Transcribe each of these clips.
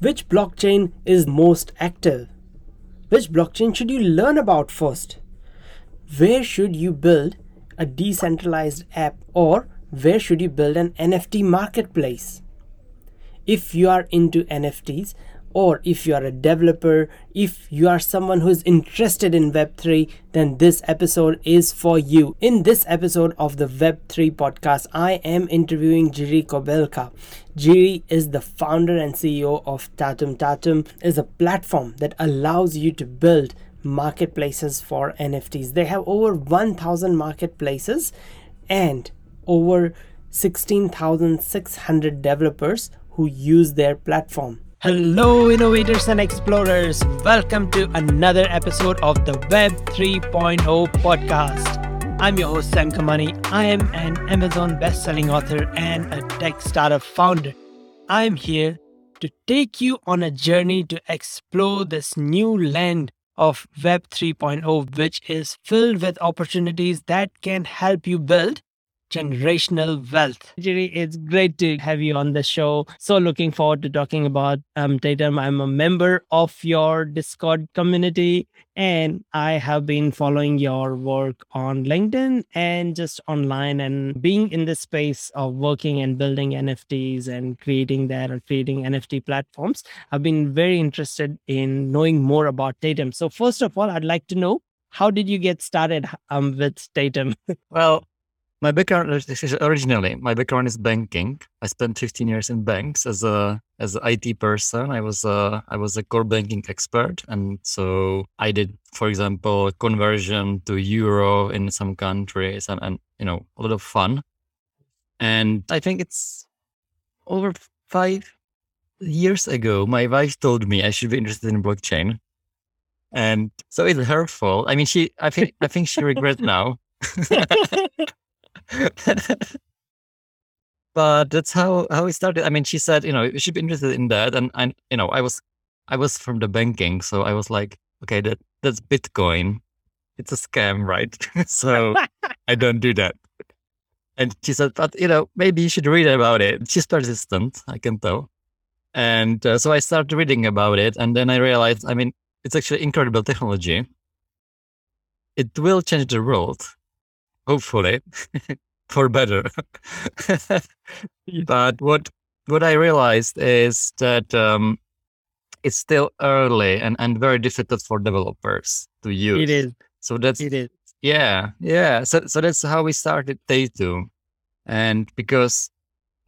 Which blockchain is most active? Which blockchain should you learn about first? Where should you build a decentralized app or where should you build an NFT marketplace? If you are into NFTs, or if you are a developer, if you are someone who's interested in Web3, then this episode is for you. In this episode of the Web3 podcast, I am interviewing Jiří Kobelka. Jiří is the founder and CEO of Tatum. Tatum is a platform that allows you to build marketplaces for NFTs. They have over 1,000 marketplaces and over 16,600 developers who use their platform. Hello, innovators and explorers. Welcome to another episode of the Web 3.0 podcast. I'm your host, Sam Kamani. I am an Amazon best-selling author and a tech startup founder. I'm here to take you on a journey to explore this new land of Web 3.0, which is filled with opportunities that can help you build generational wealth. Jiří, it's great to have you on the show. So looking forward to talking about um, Tatum. I'm a member of your Discord community and I have been following your work on LinkedIn and just online and being in the space of working and building NFTs and creating that and creating NFT platforms. I've been very interested in knowing more about Tatum. So first of all, I'd like to know how did you get started um, with Tatum? well, my background originally, my background is banking. I spent 15 years in banks as a as an IT person. I was a I was a core banking expert, and so I did, for example, conversion to euro in some countries, and, and you know a lot of fun. And I think it's over five years ago, my wife told me I should be interested in blockchain, and so it's her fault. I mean, she I think I think she regrets now. but that's how how it started. I mean, she said, you know, you should be interested in that, and I, you know, I was I was from the banking, so I was like, okay, that that's Bitcoin. It's a scam, right? so I don't do that. And she said, but you know, maybe you should read about it. She's persistent, I can tell. And uh, so I started reading about it, and then I realized, I mean, it's actually incredible technology. It will change the world hopefully for better. but what what I realized is that um, it's still early and, and very difficult for developers to use. It is. So that's it is. Yeah, yeah. So so that's how we started Tatum, and because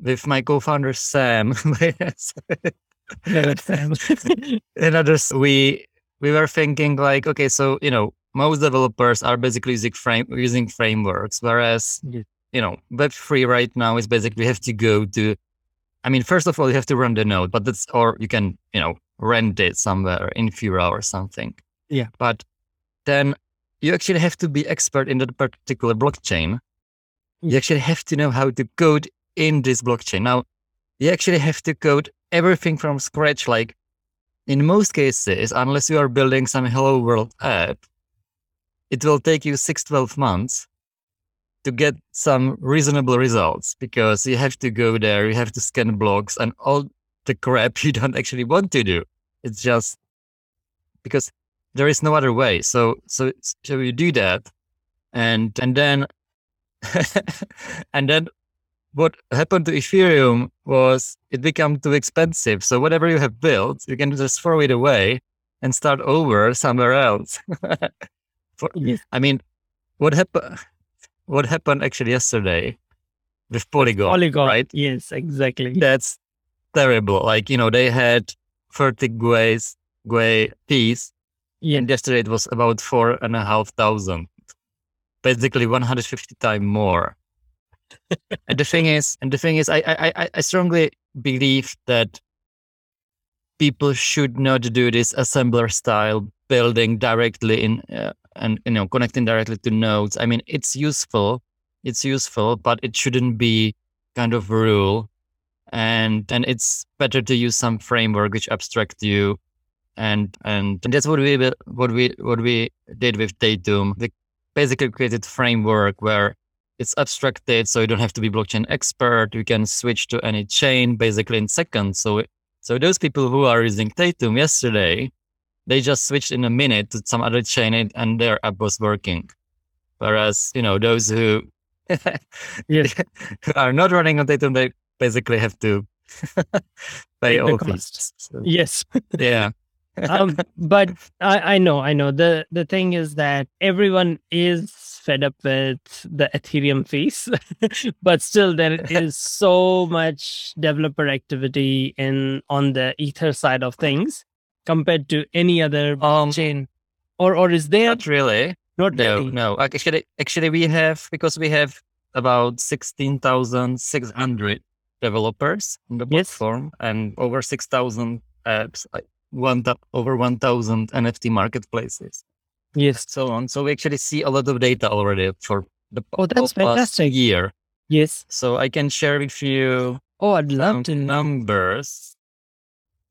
with my co-founder Sam, and others, we we were thinking like, okay, so you know, most developers are basically using, frame, using frameworks, whereas you know Web three right now is basically you have to go to. I mean, first of all, you have to run the node, but that's or you can you know rent it somewhere Infura or something. Yeah, but then you actually have to be expert in that particular blockchain. You actually have to know how to code in this blockchain. Now, you actually have to code everything from scratch. Like in most cases, unless you are building some hello world app, it will take you six, 12 months to get some reasonable results because you have to go there, you have to scan blocks and all the crap you don't actually want to do. It's just because there is no other way. So, so, so you do that and, and then, and then what happened to Ethereum was it became too expensive. So whatever you have built, you can just throw it away and start over somewhere else. For. I mean, what happened? What happened actually yesterday with Polygon? Polygon, right? Yes, exactly. That's terrible. Like you know, they had thirty gweis, gwei fees, yeah. and yesterday it was about four and a half thousand, basically one hundred fifty times more. and the thing is, and the thing is, I I I strongly believe that people should not do this assembler style building directly in uh, and you know connecting directly to nodes i mean it's useful it's useful but it shouldn't be kind of rule and and it's better to use some framework which abstract you and and, and that's what we what we what we did with Tatum. We basically created framework where it's abstracted, so you don't have to be blockchain expert. You can switch to any chain basically in seconds. So So those people who are using Tatum yesterday, they just switched in a minute to some other chain and, their app was working. Whereas, you know, those who Yes. are not running on Tatum, they basically have to pay all cost. fees. So, Yes. yeah. um, but I, I know, I know. The the thing is that everyone is fed up with the Ethereum fees, but still there is so much developer activity in on the Ether side of things compared to any other Um, chain. Or or is there not really. not No, really? no. Actually, actually, we have because we have about sixteen thousand six hundred developers on the Yes. platform and over six thousand apps, like one over one thousand NFT marketplaces, Yes. so on. So we actually see a lot of data already for the Oh, that's past fantastic. year. Yes. So I can share with you Oh, I'd love to numbers.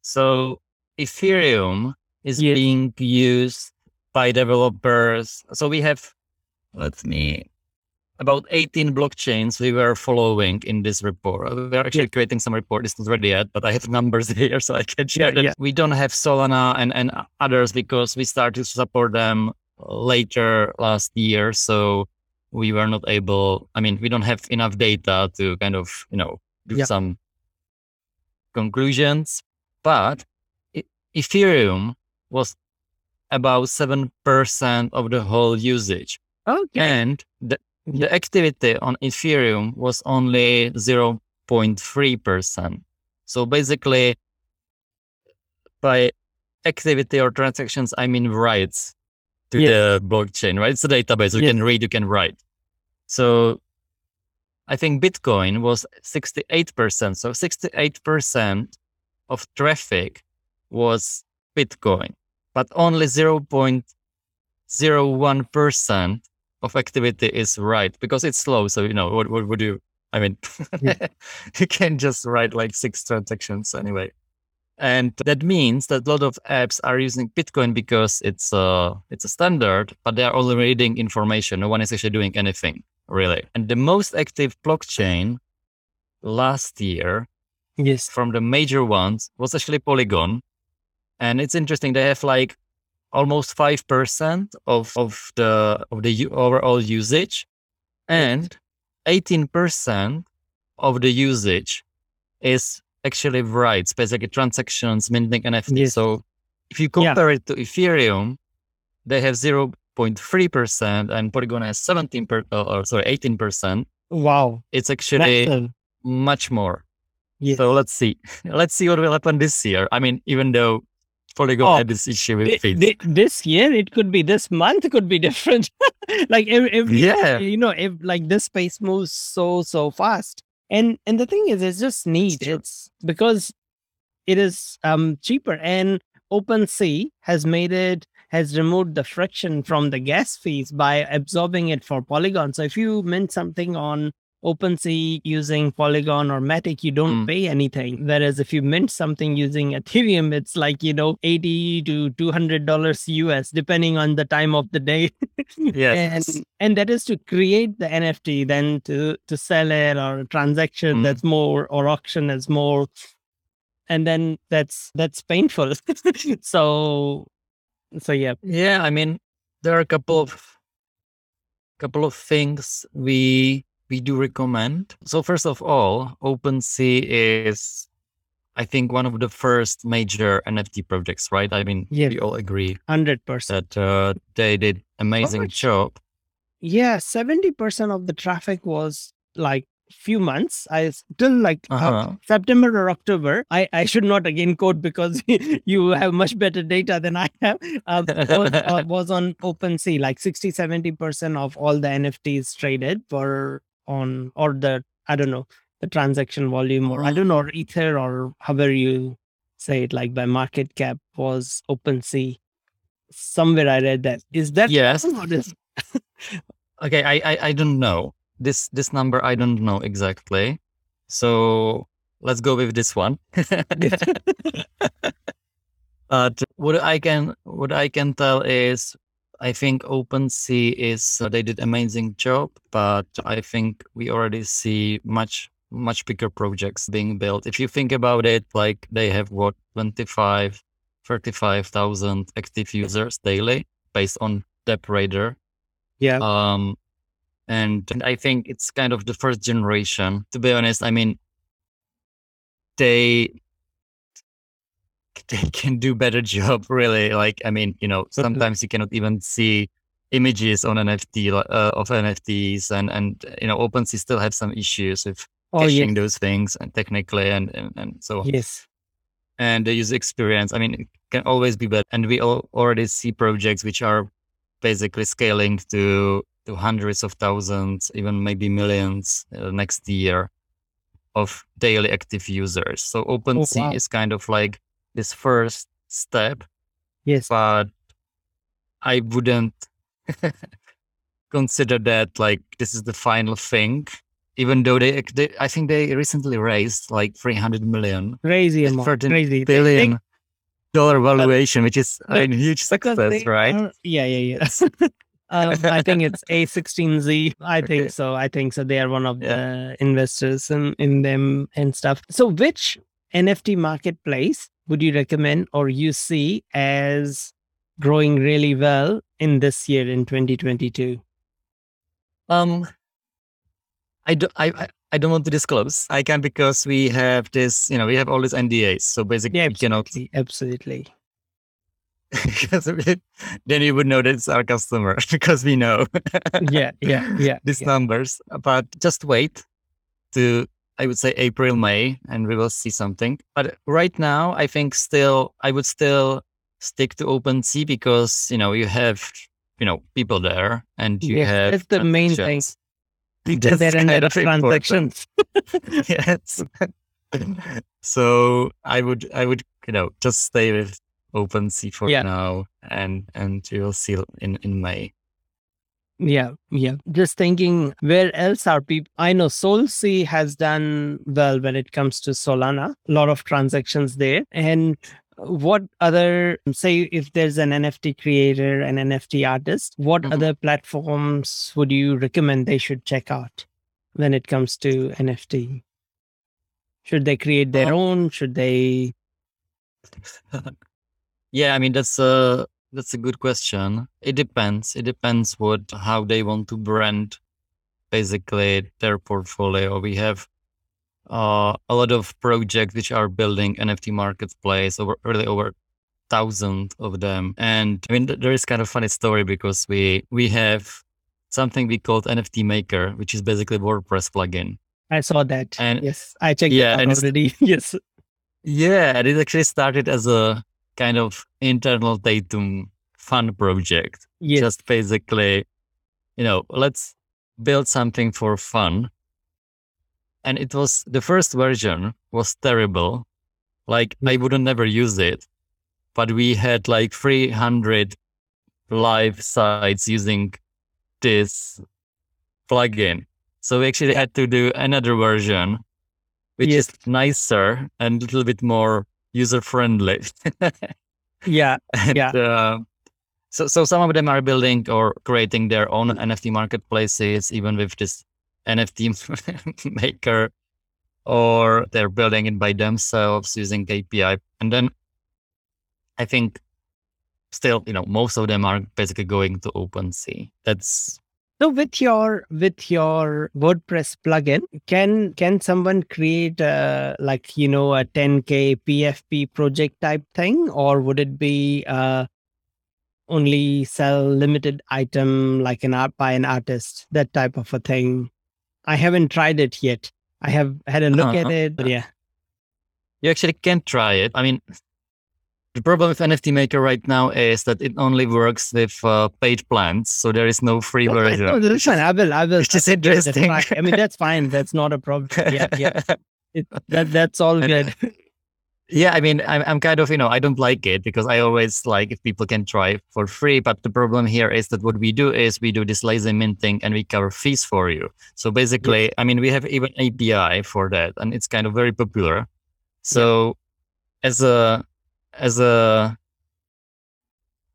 So Ethereum is Yes. being used by developers. So we have, let's me, about 18 blockchains we were following in this report. We are actually creating some report. It's not ready yet, but I have numbers here so I can share Yeah, that. yeah. We don't have Solana and, and others because we started to support them later last year. So we were not able, I mean, we don't have enough data to kind of, you know, do some conclusions. But Ethereum was about 7% of the whole usage. Okay. And the, the activity on Ethereum was only 0.3%. So basically, by activity or transactions, I mean writes to Yes. the blockchain, right? It's a database. You Yes. can read, you can write. So I think Bitcoin was 68%. So 68% of traffic was Bitcoin, but only 0.01% of activity is right because it's slow. So, you know, what, what would you, I mean, Yeah. you can just write like six transactions anyway. And that means that a lot of apps are using Bitcoin because it's a, it's a standard, but they are only reading information. No one is actually doing anything really. And the most active blockchain last year Yes. from the major ones was actually Polygon. And it's interesting. They have like almost 5% of, of the, of the overall usage and 18% of the usage is actually writes, basically transactions, minting NFT. Yes. So if you Yeah. compare it to Ethereum, they have 0.3% and Polygon has 17 per, uh, or sorry, 18%. Wow. It's actually Massive. much more. Yes. So let's see. Let's see what will happen this year. I mean, even though Polygon Oh, had this issue with fees. thi- this year it could be this month could be different like every, every yeah. you know if like this space moves so so fast and and the thing is it's just neat it's because it is um cheaper and OpenSea has made it has removed the friction from the gas fees by absorbing it for Polygon. So if you mint something on OpenSea using Polygon or Matic, you don't Mm. pay anything. Whereas if you mint something using Ethereum, it's like, you know, 80 to $200 US, depending on the time of the day. Yes. And, and that is to create the NFT, then to, to sell it or a transaction Mm. that's more, or auction is more. And then that's, that's painful. so, so yeah. Yeah, I mean, there are a couple of couple of things we we do recommend. So first of all, OpenSea is I think one of the first major NFT projects, right? I mean, Yes. we all agree 100%. that uh, they did amazing much? job. Yeah, 70% of the traffic was like few months. I still like uh, Uh-huh. September or October. I, I should not again quote because you have much better data than I have. Uh, was, uh, was on OpenSea like 60 70% of all the NFTs traded were on or the I don't know the transaction volume or I mm-hmm. don't know or Ether or however you say it like by market cap was OpenSea. Somewhere I read that. Is that Yes. is- Okay, I, I I don't know this this number. I don't know exactly. So let's go with this one. but what I can what I can tell is I think OpenSea is uh, they did amazing job, but I think we already see much much bigger projects being built. If you think about it, like they have what 25, 35,000 active users daily based on DappRadar. Yeah. Um, and, and I think it's kind of the first generation. To be honest, I mean, they can do better job really like i mean you know sometimes you cannot even see images on nft uh, of nfts and and you know OpenSea still have some issues with oh, caching yes. those things and technically and and, and so Yes. and the user experience i mean it can always be better and we all already see projects which are basically scaling to to hundreds of thousands even maybe millions uh, next year of daily active users so OpenSea wow. is kind of like this first step Yes. but i wouldn't consider that like this is the final thing even though they, they i think they recently raised like 300 million Crazy amount. 13 Crazy. Billion they- dollar valuation which is a huge success right are- yeah, yeah, yeah. um, I think it's A16Z. I think Okay. so. I think so. They are one of Yeah. the investors in, in them and stuff. So, which NFT marketplace would you recommend or you see as growing really well in this year in 2022? um i don't I, I I don't want to disclose. I can because we have this, you know, we have all these NDAs. So basically, Yeah, we cannot absolutely. absolutely. because then you would know that it's our customer because we know Yeah, yeah, yeah. these yeah. numbers. But just wait to I would say April, May, and we will see something. But right now, I think still I would still stick to OpenSea because you know you have you know people there and you Yes, have that's the main thing. That's there kind of transactions. yes. so I would I would you know just stay with OpenSea for Yeah. now, and and you will see in in May. Yeah, yeah. Just thinking, where else are people? I know SolSea has done well when it comes to Solana. A lot of transactions there. And what other, say, if there's an NFT creator, an NFT artist, what Mhm. other platforms would you recommend they should check out when it comes to NFT? Should they create their Uh, own? Should they? yeah, I mean that's a that's a good question. It depends. It depends what how they want to brand basically their portfolio. We have uh, a lot of projects which are building NFT marketplace over really over thousand of them. And I mean th- there is kind of funny story because we we have something we called NFT Maker, which is basically WordPress plugin. I saw that. And- yes, I checked yeah, it out already. yes. Yeah, it actually started as a kind of internal Tatum fun project. Yes. Just basically, you know, let's build something for fun. And it was the first version was terrible. Like I mm-hmm. wouldn't never use it. But we had like 300 live sites using this plugin. So we actually had to do another version, which Yes. is nicer and a little bit more user friendly. yeah. And, Yeah. uh, so, so some of them are building or creating their own NFT marketplaces, even with this NFT maker, or they're building it by themselves using API. And then I think still, you know, most of them are basically going to OpenSea. That's So with your with your WordPress plugin, can can someone create a, like you know a 10k PFP project type thing, or would it be uh, only sell limited item like an art by an artist, that type of a thing? I haven't tried it yet. I have had a look at Uh-huh. it, but yeah, you actually can try it. I mean, the problem with NFT Maker right now is that it only works with uh, paid plans, so there is no free Okay, version. no, that's fine. I will. I will. Which is I will give it a interesting. I mean, that's fine. That's not a problem. Yeah, yeah. It, that that's all good. Yeah, I mean, I'm, I'm kind of, you know, I don't like it because I always like if people can try for free. But the problem here is that what we do is we do this lazy minting and we cover fees for you. So basically, I mean, we have even API for that and it's kind of very popular. So as a, as a,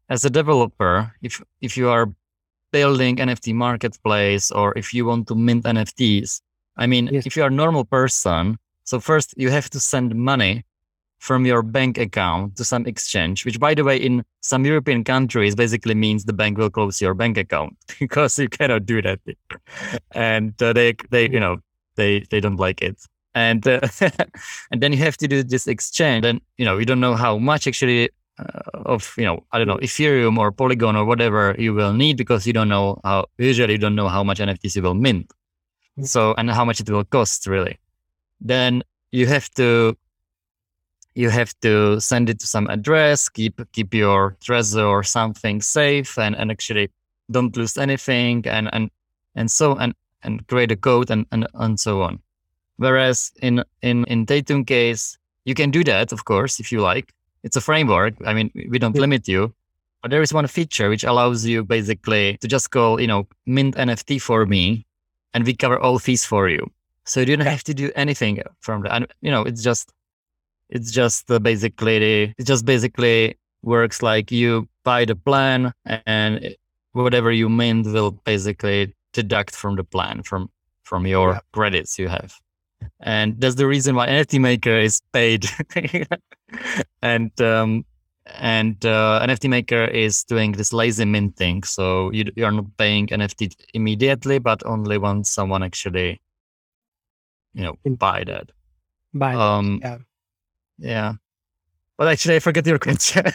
as a developer, if, if you are building NFT marketplace or if you want to mint NFTs, I mean, Yes. if you are a normal person, so first you have to send money from your bank account to some exchange, which by the way, in some European countries basically means the bank will close your bank account because you cannot do that. And uh, they, they, you know, they, they don't like it. And, uh, and then you have to do this exchange and, you know, you don't know how much actually uh, of, you know, I don't know, Ethereum or Polygon or whatever you will need because you don't know how, usually you don't know how much NFTs you will mint. So, and how much it will cost really. Then you have to you have to send it to some address, keep keep your treasure or something safe, and, and actually don't lose anything, and and and so and and create a code and and, and so on. Whereas in in in Tatum case, you can do that, of course, if you like. It's a framework. I mean, we don't limit you, but there is one feature which allows you basically to just call, you know, mint NFT for me, and we cover all fees for you. So you don't have to do anything from that. And you know, it's just it's just basically it just basically works like you buy the plan and whatever you mint will basically deduct from the plan from from your Yeah. credits you have and that's the reason why nft maker is paid and um and uh, nft maker is doing this lazy minting so you, you are not paying nft immediately but only when someone actually you know buy that Bye. um, yeah. yeah. But actually, I forget your question.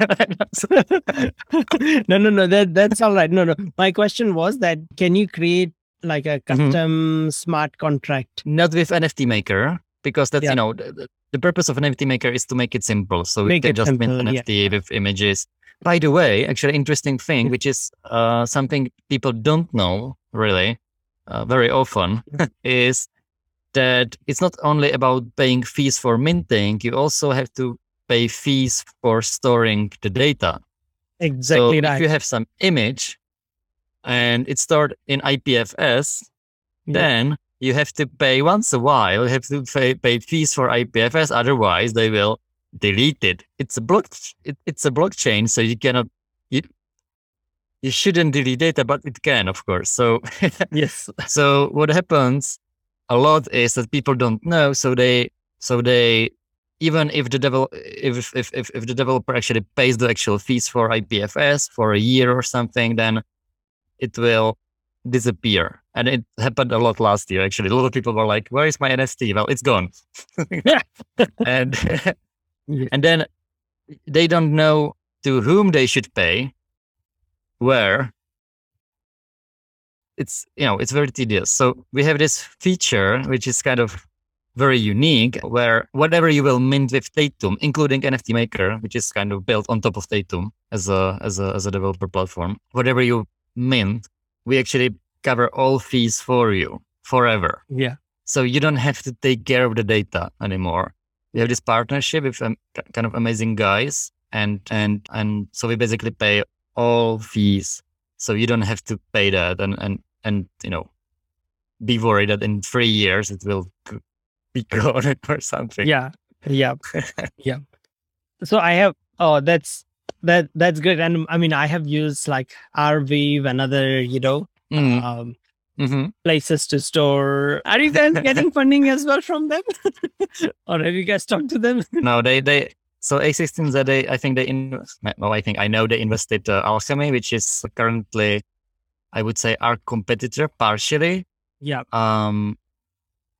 no, no, no. That that's all right. No, no. My question was that can you create like a Mm-hmm. custom smart contract? Not with NFT Maker, because that's Yeah. you know the, the- purpose of an NFT Maker is to make it simple, so we Make can it just mint simple, yeah. NFT with images. By the way, actually, interesting thing, which is uh, something people don't know really uh, very often, is that it's not only about paying fees for minting. You also have to pay fees for storing the data. Exactly so right. if you have some image and it's stored in IPFS, Yeah. then you have to pay once a while. You have to pay, pay fees for IPFS. Otherwise, they will delete it. It's a block. It, it's a blockchain, so you cannot. You you shouldn't delete data, but it can, of course. So yes. so what happens a lot is that people don't know. So they so they even if the develop if, if if if the developer actually pays the actual fees for IPFS for a year or something, then it will disappear. And it happened a lot last year. Actually, a lot of people were like, "Where is my NFT?" Well, it's gone. and and then they don't know to whom they should pay, where. It's you know it's very tedious. So we have this feature which is kind of very unique, where whatever you will mint with Tatum, including NFT Maker, which is kind of built on top of Tatum as a as a as a developer platform, whatever you mint, we actually cover all fees for you forever. Yeah. So you don't have to take care of the data anymore. We have this partnership with um, kind of amazing guys, and and and so we basically pay all fees. So you don't have to pay that, and and and you know, be worried that in three years it will be gone or something. Yeah. Yeah. yeah. So I have. Oh, that's that. That's good. And I mean, I have used like Arweave and other, you know, Mhm, um, mhm. places to store. Are you guys getting funding as well from them, or have you guys talked to them? No, they they so A16 that they I think they invest. Well, I think I know they invested uh, Alchemy, which is currently, I would say, our competitor partially. yeah. Um,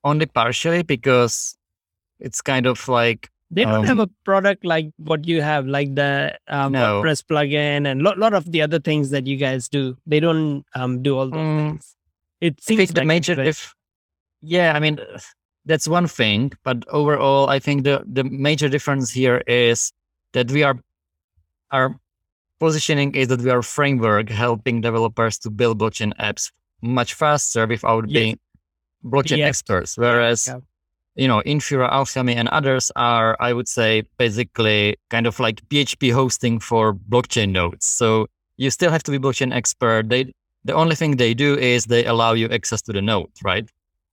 only partially because it's kind of like They don't Um, have a product like what you have, like the um, No. WordPress plugin and a lot, lot of the other things that you guys do. They don't um, do all those Mm, things. It seems think the major if yeah, I mean that's one thing, but overall, I think the the major difference here is that we are our positioning is that we are a framework helping developers to build blockchain apps much faster without Yes. being blockchain Yes. experts. Whereas Yeah. You know, Infura, Alchemy, and others are, I would say, basically kind of like PHP hosting for blockchain nodes. So you still have to be blockchain expert. They the only thing they do is they allow you access to the node, right?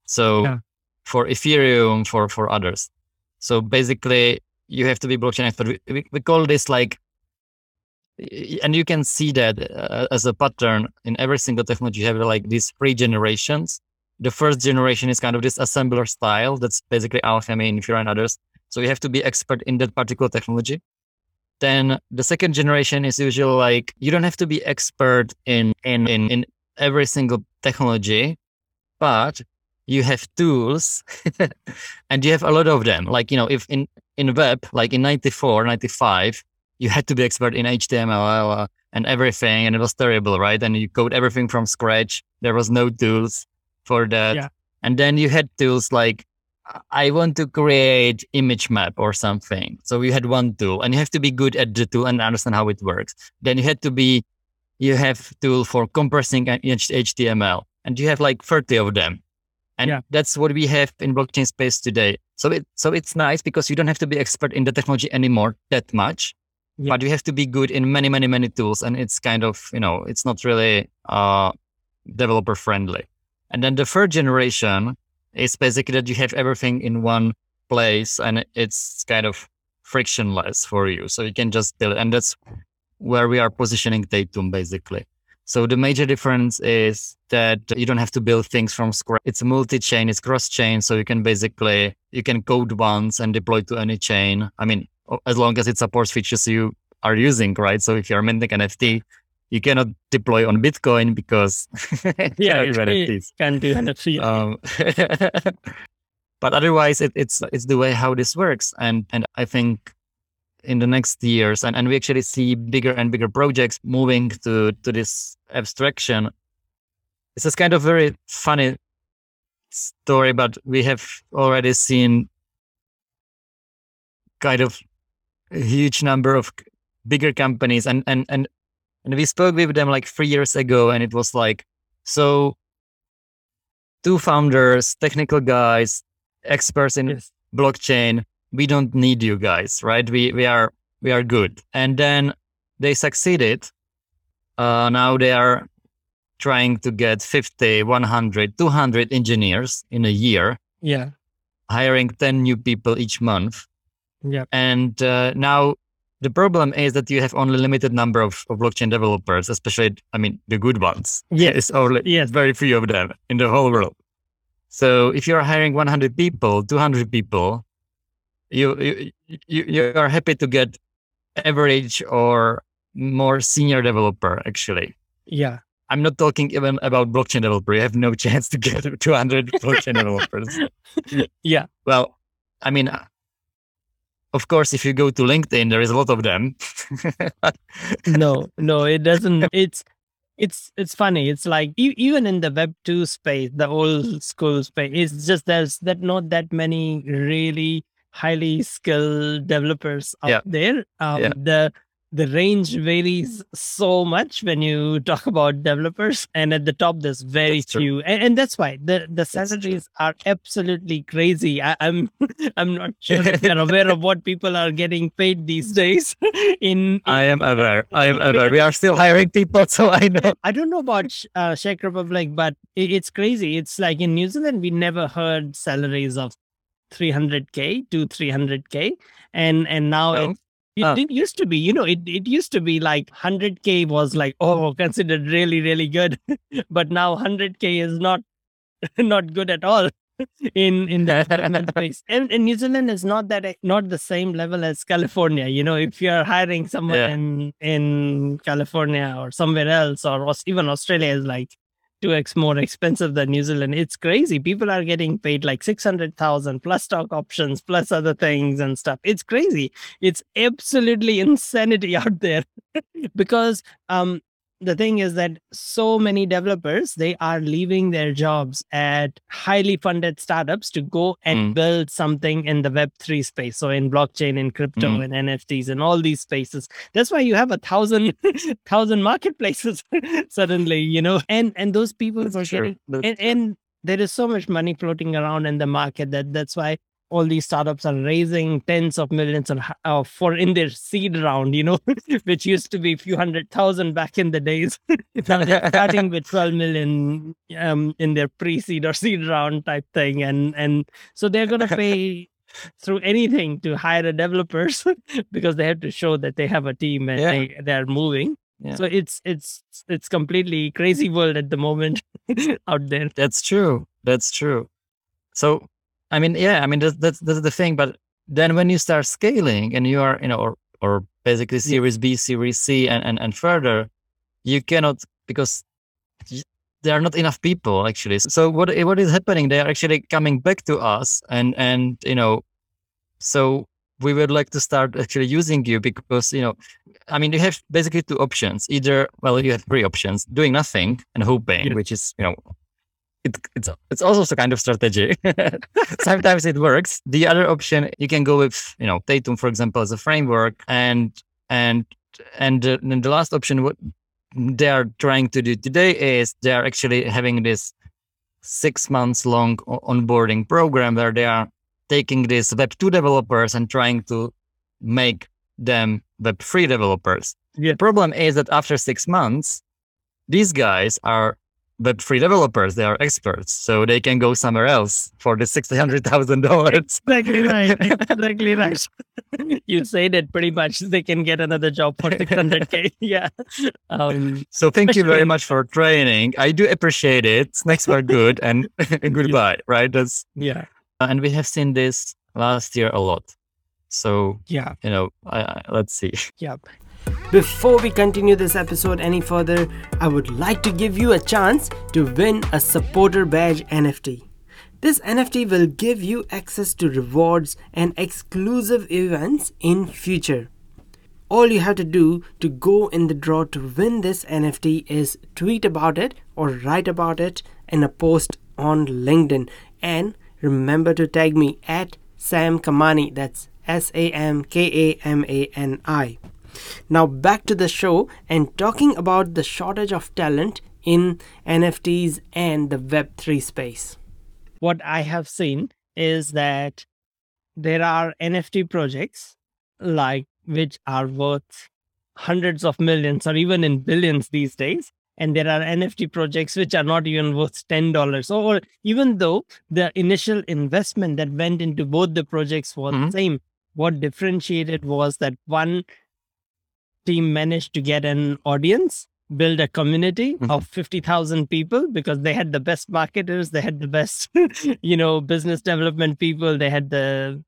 So Yeah. for Ethereum, for for others. So basically, you have to be blockchain expert. We, we, call this like, and you can see that uh, as a pattern in every single technology. You have like these three generations. The first generation is kind of this assembler style. That's basically Alchemy, Infura, and others. So you have to be expert in that particular technology. Then the second generation is usually like you don't have to be expert in in in, in every single technology, but you have tools and you have a lot of them. Like, you know, if in, in web, like in 94, 95, you had to be expert in HTML and everything. And it was terrible, right? And you code everything from scratch. There was no tools for that. Yeah. And then you had tools like, I want to create image map or something. So you had one tool and you have to be good at the tool and understand how it works. Then you had to be, you have tool for compressing HTML and you have like 30 of them and yeah. that's what we have in blockchain space today. So it so it's nice because you don't have to be expert in the technology anymore that much, yeah. but you have to be good in many, many, many tools. And it's kind of, you know, it's not really uh developer friendly. And then the third generation is basically that you have everything in one place and it's kind of frictionless for you. So you can just build. And that's where we are positioning Tatum basically. So the major difference is that you don't have to build things from scratch. It's multi-chain, it's cross-chain. So you can basically, you can code once and deploy to any chain. I mean, as long as it supports features you are using, right? So if you're minting NFT, you cannot deploy on Bitcoin because yeah, you NFTs. can do NFT. Um, but otherwise, it, it's it's the way how this works, and and I think in the next years and, and we actually see bigger and bigger projects moving to to this abstraction it's this kind of very funny story but we have already seen kind of a huge number of bigger companies and and and and we spoke with them like three years ago and it was like so two founders technical guys experts in yes. blockchain we don't need you guys, right? We we are we are good. And then they succeeded. Uh, now they are trying to get 50, 100, 200 engineers in a year. Yeah. Hiring 10 new people each month. Yeah. And uh, now the problem is that you have only limited number of, of blockchain developers, especially, I mean, the good ones. Yes. Only yes. very few of them in the whole world. So if you're hiring 100 people, 200 people, you you you are happy to get average or more senior developer actually. Yeah. I'm not talking even about blockchain developer. You have no chance to get 200 blockchain developers. Yeah. Well, I mean, of course, if you go to LinkedIn, there is a lot of them. no, no, it doesn't. It's it's it's funny. It's like even in the Web two space, the old school space, it's just there's that not that many really highly skilled developers out yeah. there. Um, yeah. The the range varies so much when you talk about developers and at the top there's very few. And, and, that's why. The the salaries are absolutely crazy. I, am I'm, I'm not sure if you're aware of what people are getting paid these days in, in i am aware. I am aware. We are still hiring people so i know. I don't know about uh, czech republic but it, it's crazy. It's like in new zealand we never heard salaries of 300k to 300k and and now oh. It, uh. used to be you know it, it used to be like 100k was like oh considered really really good but now 100k is not not good at all in in that space and, and, new zealand is not that not the same level as california you know if you're hiring someone yeah. in in california or somewhere else or even australia is like 2x more expensive than New Zealand. It's crazy. People are getting paid like 600,000 plus stock options plus other things and stuff. It's crazy. It's absolutely insanity out there because um the thing is that so many developers they are leaving their jobs at highly funded startups to go and mm. build something in the web3 space so in blockchain in crypto mm. and nfts and all these spaces that's why you have a thousand thousand marketplaces suddenly you know and and those people are getting and, and there is so much money floating around in the market that that's why all these startups are raising tens of millions of, uh, for in their seed round, you know, which used to be a few hundred thousand back in the days, starting with 12 million um, in their pre-seed or seed round type thing. And, and so they're going to pay through anything to hire a developers because they have to show that they have a team and yeah. they, they're moving. Yeah. So it's it's it's completely crazy world at the moment out there. That's true. That's true. So, I mean, yeah, I mean, that's, that's, that's the thing. But then when you start scaling and you are, you know, or, or basically series B, series C and, and, and further, you cannot, because there are not enough people actually. So what, what is happening? They are actually coming back to us and, and, you know, so we would like to start actually using you because, you know, I mean, you have basically two options. Either, well, you have three options: doing nothing and hoping, which is, you know, it, it's it's also a kind of strategy. Sometimes it works. The other option, you can go with, you know, Tatum, for example, as a framework, and and and uh, then the last option, what they are trying to do today is they are actually having this six months long onboarding program where they are taking these Web2 developers and trying to make them Web3 developers. Yeah. The problem is that after six months, these guys are Web3 developers. They are experts, so they can go somewhere else for the six hundred thousand dollars. Exactly right. Exactly right. you say that pretty much they can get another job for six hundred k. Yeah. Um, so thank you very much for training. I do appreciate it. Snacks were good, and goodbye. Right? That's yeah. Uh, and we have seen this last year a lot. So yeah, you know, let's see. Yeah. Before we continue this episode any further, I would like to give you a chance to win a supporter badge NFT. This NFT will give you access to rewards and exclusive events in future. All you have to do to go in the draw to win this NFT is tweet about it or write about it in a post on LinkedIn and remember to tag me at Sam Kamani. That's S A M K A M A N I. Now back to the show and talking about the shortage of talent in NFTs and the Web3 space. What I have seen is that there are NFT projects like which are worth hundreds of millions or even in billions these days and there are nft projects which are not even worth $10 or even though the initial investment that went into both the projects was mm-hmm. the same what differentiated was that one team managed to get an audience build a community mm-hmm. of 50,000 people because they had the best marketers they had the best you know business development people they had the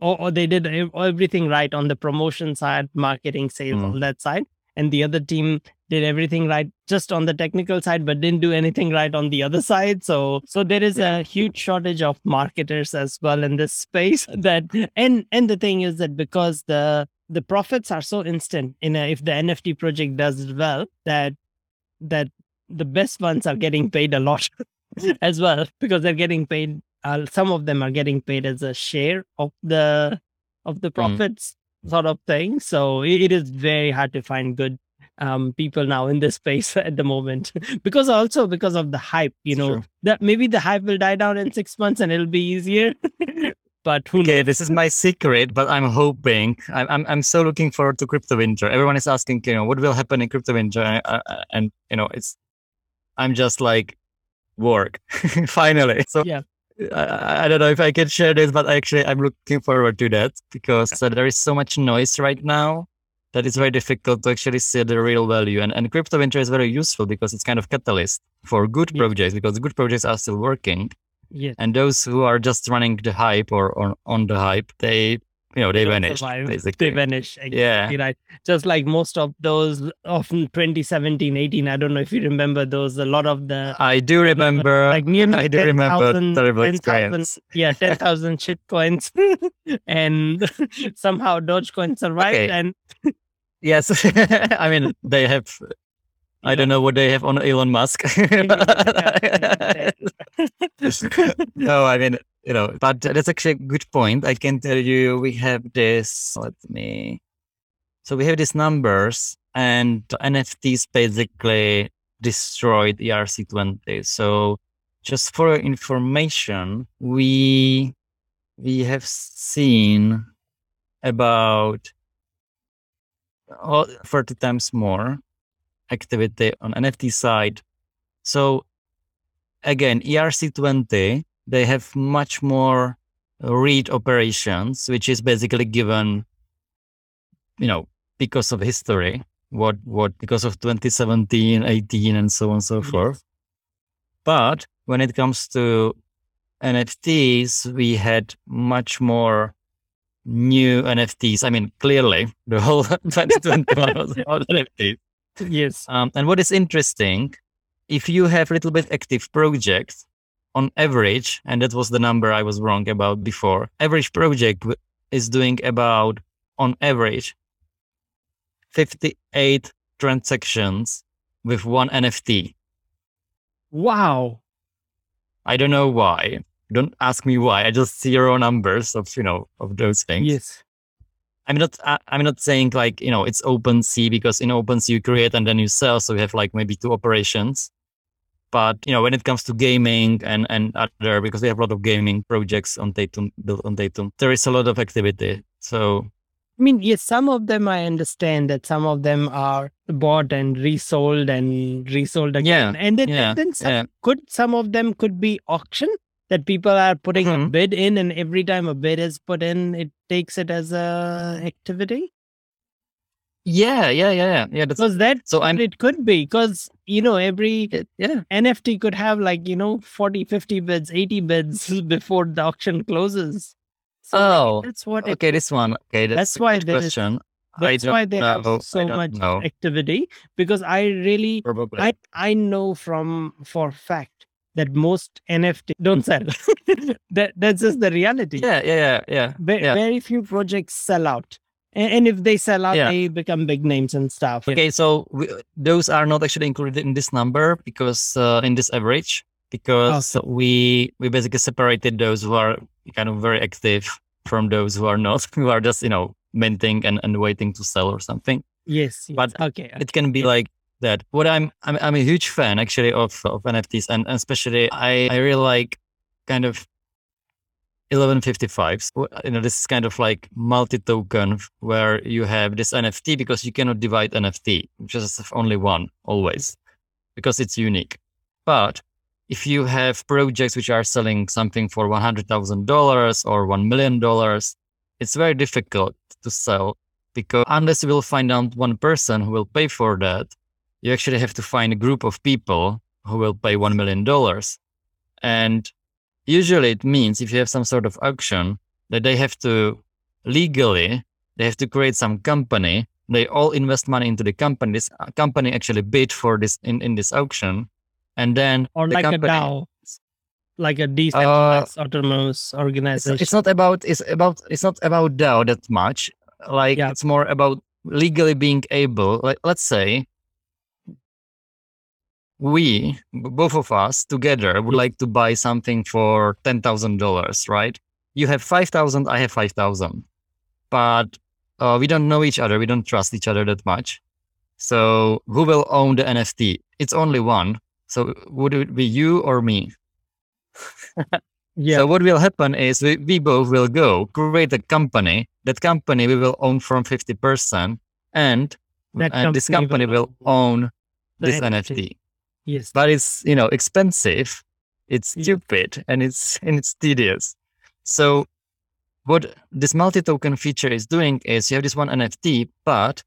or, or, they did everything right on the promotion side marketing sales mm. all that side and the other team did everything right just on the technical side but didn't do anything right on the other side so so there is a huge shortage of marketers as well in this space that and and the thing is that because the the profits are so instant in a, if the nft project does well that that the best ones are getting paid a lot as well because they're getting paid uh, some of them are getting paid as a share of the of the mm. profits mm. sort of thing so it, it is very hard to find good um, people now in this space at the moment because also because of the hype you know that maybe the hype will die down in six months and it'll be easier but who okay knows? this is my secret but i'm hoping I'm, I'm i'm so looking forward to crypto winter everyone is asking you know what will happen in crypto winter and, uh, uh, and you know it's i'm just like work finally so yeah I, I, don't know if I can share this, but actually, I'm looking forward to that because uh, there is so much noise right now that it's very difficult to actually see the real value. And, and crypto winter is very useful because it's kind of catalyst for good projects because good projects are still working. Yes. And those who are just running the hype or, or on the hype, they you know they vanish basically they vanish exactly yeah. right just like most of those often 2017 18 i don't know if you remember those a lot of the i do remember. like nearly i do 10, remember 000, terrible 10, experience. 000, yeah 10000 shit coins and somehow dogecoin survived okay. and yes. I mean they have I don't know what they have on Elon Musk. no, I mean, you know, but that's actually a good point. I can tell you we have this, let me, so we have these numbers and NFTs basically destroyed ERC20. So just for information, we, we have seen about 30 times more activity on NFT side. So again, ERC20, they have much more read operations, which is basically given, you know, because of history, what, what, because of 2017, 18, and so on and so mm-hmm. forth. But when it comes to NFTs, we had much more new NFTs. I mean, clearly the whole 2021 was about NFTs. Yes. Um, and what is interesting, if you have a little bit active projects, on average, and that was the number I was wrong about before, average project is doing about, on average, 58 transactions with one NFT. Wow. I don't know why. Don't ask me why. I just zero numbers of, you know, of those things. Yes. I'm not, I'm not saying like, you know, it's OpenSea because in OpenSea you create and then you sell. So you have like maybe two operations. But, you know, when it comes to gaming and, and other, because we have a lot of gaming projects on Tatum, built on Tatum, there is a lot of activity. So I mean, yes, some of them I understand that some of them are bought and resold and resold again. Yeah, and then, yeah, and then some, yeah. could some of them could be auction that people are putting a Mhm. bid in, and every time a bid is put in, it takes it as a activity. yeah, yeah, yeah, yeah. Yeah. That's, Because that so I'm, it could be because you know every it- yeah. NFT could have like you know 40, 50 bids, 80 bids before the auction closes. So Oh, that's what it Okay, this one. Okay, that's, That's why there is- question. That's why they know. have so much know. activity because I really Probably. I I know from for fact that most NFT don't sell. that that's just the reality. yeah, yeah, yeah, yeah. Yeah. Very few projects sell out, and, and if they sell out, Yeah. they become big names and stuff. Okay, so we, those are not actually included in this number because uh, in this average because we we basically separated those who are kind of very active from those who are not, who are just you know minting and, and waiting to sell or something. Yes, yes. But okay. It can be like that. What I'm I'm, I'm a huge fan actually of of NFTs and, and especially I I really like kind of 1155s. You know, this is kind of like multi-token where you have this NFT because you cannot divide NFT, just only one always because it's unique. But if you have projects which are selling something for $100,000 or $1 million, it's very difficult to sell because unless you will find out one person who will pay for that, you actually have to find a group of people who will pay $1 million. And usually it means if you have some sort of auction that they have to legally, they have to create some company. They all invest money into the company. This uh, company actually bid for this in, in this auction. And then or the like company- a DAO, like a decentralized autonomous it's, organization. it's not about it's about it's not about DAO that much. Like Yeah. it's more about legally being able. Like let's say we both of us together would like to buy something for ten thousand dollars, right? You have five thousand, I have five thousand, but uh, we don't know each other. We don't trust each other that much. So who will own the NFT? It's only one. So would it be you or me? yeah. So what will happen is we, we both will go create a company. That company we will own from 50% and, That and this company will own this NFT. NFT. Yes. But it's, you know, expensive. It's stupid and it's, and it's tedious. So what this multi-token feature is doing is you have this one NFT, but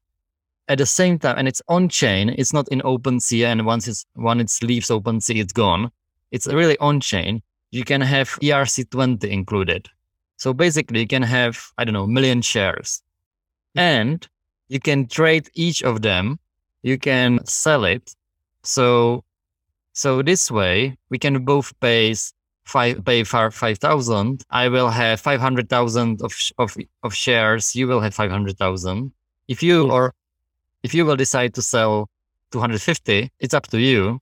at the same time, and it's on chain, it's not in OpenSea. And once it's, once it leaves OpenSea, it's gone. It's really on chain. You can have ERC20 included. So basically you can have, I don't know, a million shares and you can trade each of them. You can sell it. So, so this way we can both pay five, pay for 5,000. I will have 500,000 of, of, of shares. You will have 500,000. If you, or if you will decide to sell 250, it's up to you.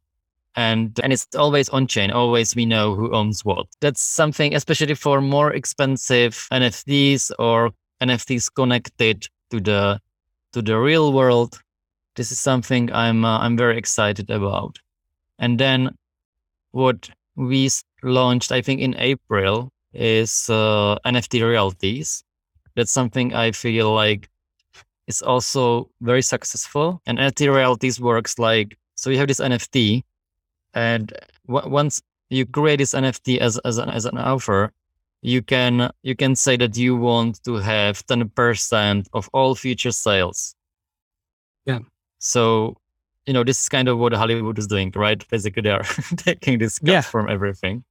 And, and it's always on chain. Always we know who owns what. That's something, especially for more expensive NFTs or NFTs connected to the, to the real world. This is something I'm, uh, I'm very excited about. And then what we launched, I think in April is, uh, NFT royalties. That's something I feel like is also very successful. And NFT royalties works like so you have this NFT, and w- once you create this NFT as as an, as an offer, you can you can say that you want to have ten percent of all future sales. So you know, this is kind of what Hollywood is doing, right? Basically, they are taking this cut Yeah. from everything.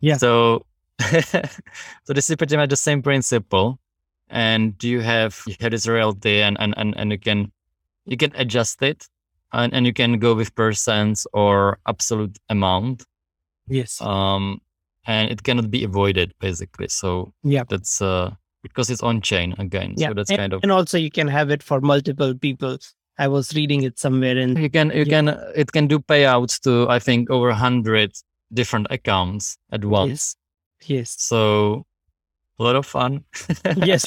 Yeah. So, so this is pretty much the same principle, and you have you have this royalty, and and and, and you can you can adjust it, and and you can go with percents or absolute amount, Yes. um, and it cannot be avoided basically. So yeah. that's uh because it's on chain again. Yeah. So that's and, kind of and also you can have it for multiple people. I was reading it somewhere and you can you Yeah. can it can do payouts to I think over a hundred different accounts at once. yes. So a lot of fun. yes.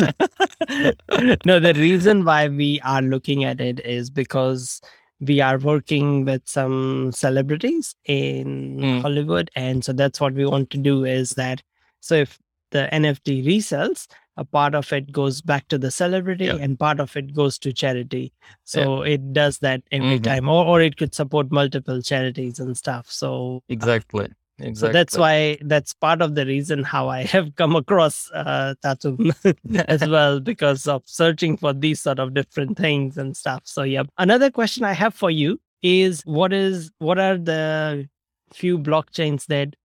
no, the reason why we are looking at it is because we are working with some celebrities in Mm. Hollywood. And so that's what we want to do is that so if the NFT resells, a part of it goes back to the celebrity Yeah. and part of it goes to charity. So it does that every Mhm. time, or, or it could support multiple charities and stuff. So exactly. Exactly. so that's why that's part of the reason how I have come across uh, Tatum as well because of searching for these sort of different things and stuff. So yeah. Another question I have for you is what is what are the few blockchains that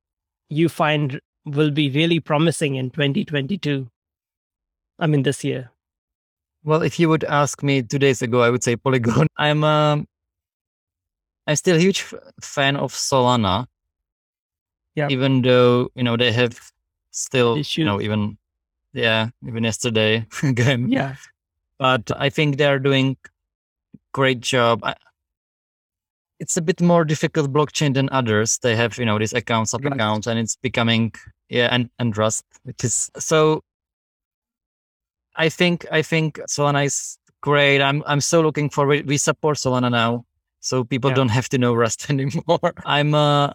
you find will be really promising in 2022? I mean this year. Well, if you would ask me two days ago, I would say Polygon. I'm um, I'm still a huge f- fan of Solana. Yeah. Even though you know they have still Issues. you know even yeah even yesterday again. Yeah. But I think they are doing great job. I, it's a bit more difficult blockchain than others. They have you know these accounts, sub Right. accounts, and it's becoming yeah and and Rust, which is so. I think I think Solana is great. I'm I'm so looking forward. We support Solana now, so people Yeah. don't have to know Rust anymore. I'm uh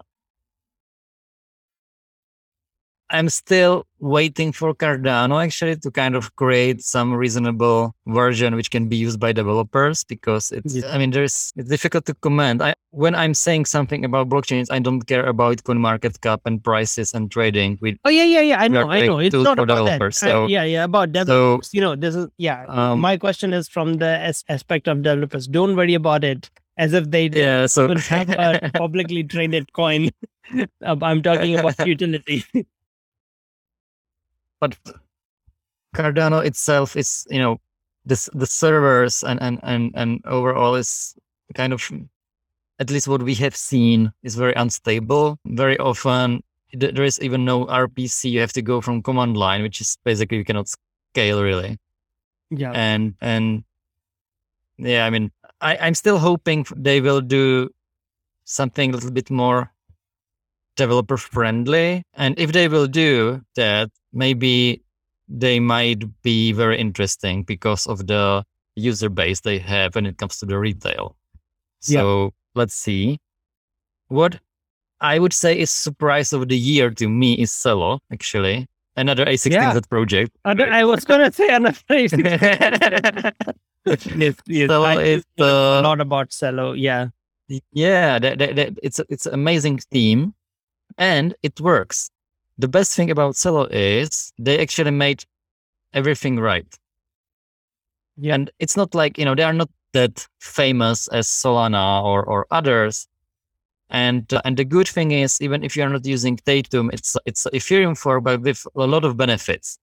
I'm still waiting for Cardano actually to kind of create some reasonable version which can be used by developers because it's Yeah. I mean there's it's difficult to comment. I when I'm saying something about blockchains, I don't care about coin market cap and prices and trading. We Oh yeah, yeah, yeah. I know, I know. It's not about developers, that. I- so- yeah, yeah, about developers. so you know, this is yeah. um My question is from the as- aspect of developers. Don't worry about it as if they yeah so don't have a publicly traded coin. I'm talking about utility. But Cardano itself is, you know, this the servers and and and and overall is kind of at least what we have seen is very unstable. Very often th- there is even no RPC. You have to go from command line, which is basically you cannot scale really. yeah. And and yeah, I mean, I I'm still hoping they will do something a little bit more developer friendly. And if they will do that, maybe they might be very interesting because of the user base they have when it comes to the retail. Yeah. So let's see. What I would say is surprise of the year to me is Celo, actually. Another A16Z Yeah. project. I, I was gonna say another phrase. yes, yes. Celo I is the lot about Celo. Yeah. Yeah, that, that, that, it's it's an amazing theme, and it works. The best thing about Celo is they actually made everything right. Yeah. And it's not like you know they are not that famous as Solana or or others. And uh, and the good thing is even if you are not using Tatum, it's it's Ethereum for but with a lot of benefits.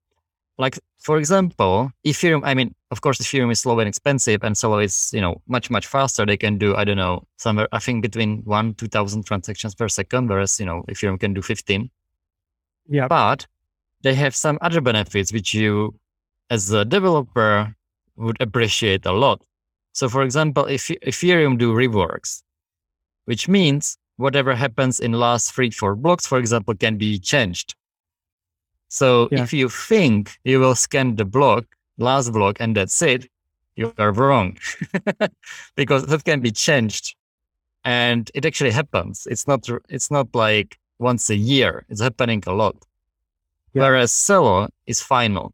Like for example, Ethereum. I mean, of course, Ethereum is slow and expensive, and Celo is you know much much faster. They can do I don't know somewhere I think between one two thousand transactions per second, whereas you know Ethereum can do fifteen. Yeah. But they have some other benefits which you, as a developer, would appreciate a lot. So, for example, if Ethereum do reorgs, which means whatever happens in last three four blocks, for example, can be changed. So Yeah. if you think you will scan the block, last block, and that's it, you are wrong, because that can be changed, and it actually happens. It's not. It's not like once a year. It's happening a lot. Yeah. Whereas Celo is final.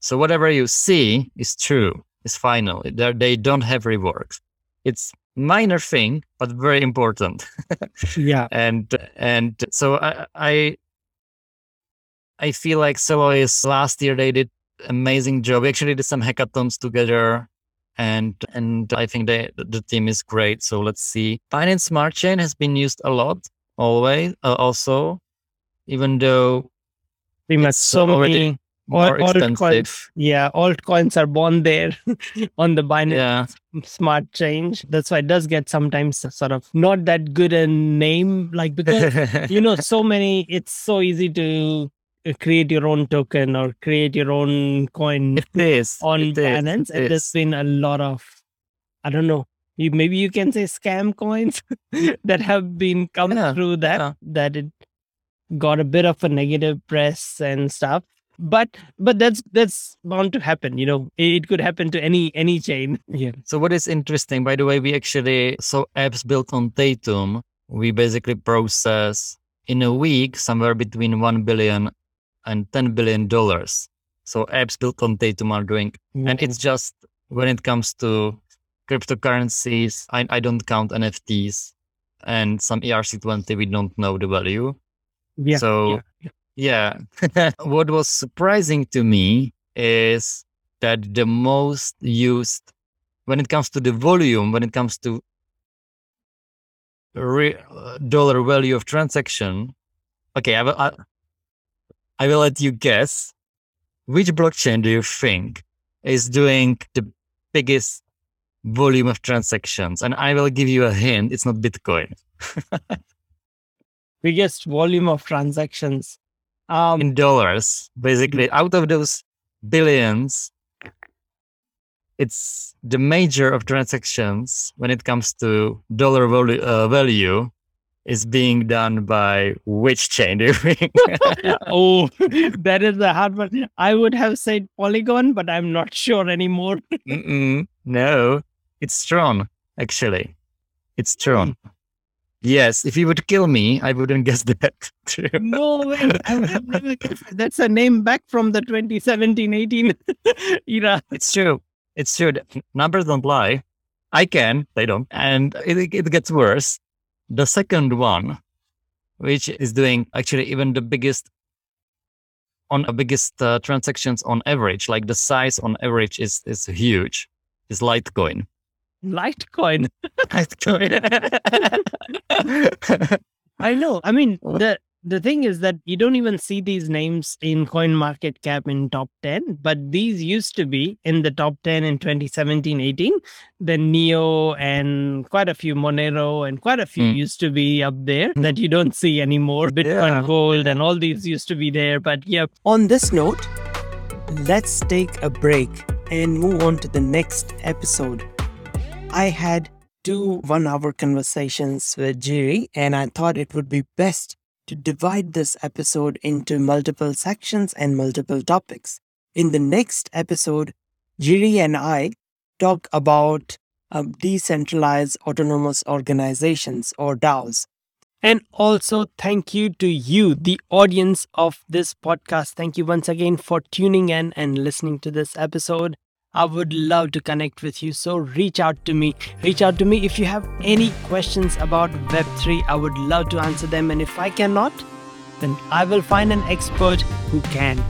So whatever you see is true. Is final. They're, they don't have reorgs. It's minor thing, but very important Yeah. and and so I I, I feel like Celo last year they did amazing job. We actually did some hackathons together and and I think the the team is great. So let's see. Binance Smart Chain has been used a lot always. Uh, also, even though we much so many more altcoins. expensive. Yeah, altcoins are born there on the Binance Yeah, Smart Chain. That's why it does get sometimes sort of not that good a name, like because you know so many. It's so easy to Uh, create your own token or create your own coin it is on it is, Binance, it and there's been a lot of, I don't know, you maybe you can say scam coins that have been coming Yeah, through that yeah. that it got a bit of a negative press and stuff. But but that's that's bound to happen. You know, it, it could happen to any any chain. Yeah. So what is interesting, by the way, we actually so apps built on Tatum, we basically process in a week somewhere between one billion and ten billion dollars. So apps built on Tatum are doing, and it's just when it comes to cryptocurrencies, I, I don't count NFTs and some ERC20, we don't know the value. yeah. so yeah. yeah. what was surprising to me is that the most used when it comes to the volume, when it comes to re- uh, dollar value of transaction. Okay, I I, I will let you guess which blockchain do you think is doing the biggest volume of transactions? And I will give you a hint. It's not Bitcoin. biggest volume of transactions. Um, in dollars. Basically, out of those billions, it's the major of transactions when it comes to dollar uh, value is being done by which chain do you think? oh, that is a hard one. I would have said Polygon, but I'm not sure anymore. No, it's Tron, actually. It's hmm. Tron. Yes, if you would kill me, I wouldn't guess that. too. No way. I would have never guessed. That's a name back from the 2017-18 era. It's true. It's true. Numbers don't lie. I can, they don't. And it, it gets worse. The second one, which is doing actually even the biggest on the biggest uh, transactions on average, like the size on average is is huge. Is Litecoin. Litecoin. Litecoin. I know. I mean, the the thing is that you don't even see these names in coin market cap in top 10 but these used to be in the top 10 in 2017-18 the neo and quite a few monero and quite a few Mm. used to be up there that you don't see anymore. Bitcoin Yeah. gold and all these used to be there but yeah. On this note let's take a break and move on to the next episode. I had two one hour conversations with Jiri, and I thought it would be best to divide this episode into multiple sections and multiple topics. In the next episode, Jiri and I talk about um, decentralized autonomous organizations or DAOs. And also, thank you to you, the audience of this podcast. Thank you once again for tuning in and listening to this episode. I would love to connect with you. So reach out to me. Reach out to me if you have any questions about Web3. I would love to answer them. And if I cannot, then I will find an expert who can.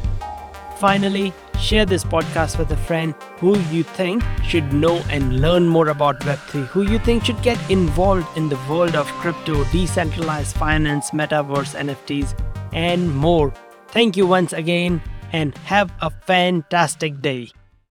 Finally, share this podcast with a friend who you think should know and learn more about Web3, who you think should get involved in the world of crypto, decentralized finance, metaverse, NFTs, and more. Thank you once again and have a fantastic day.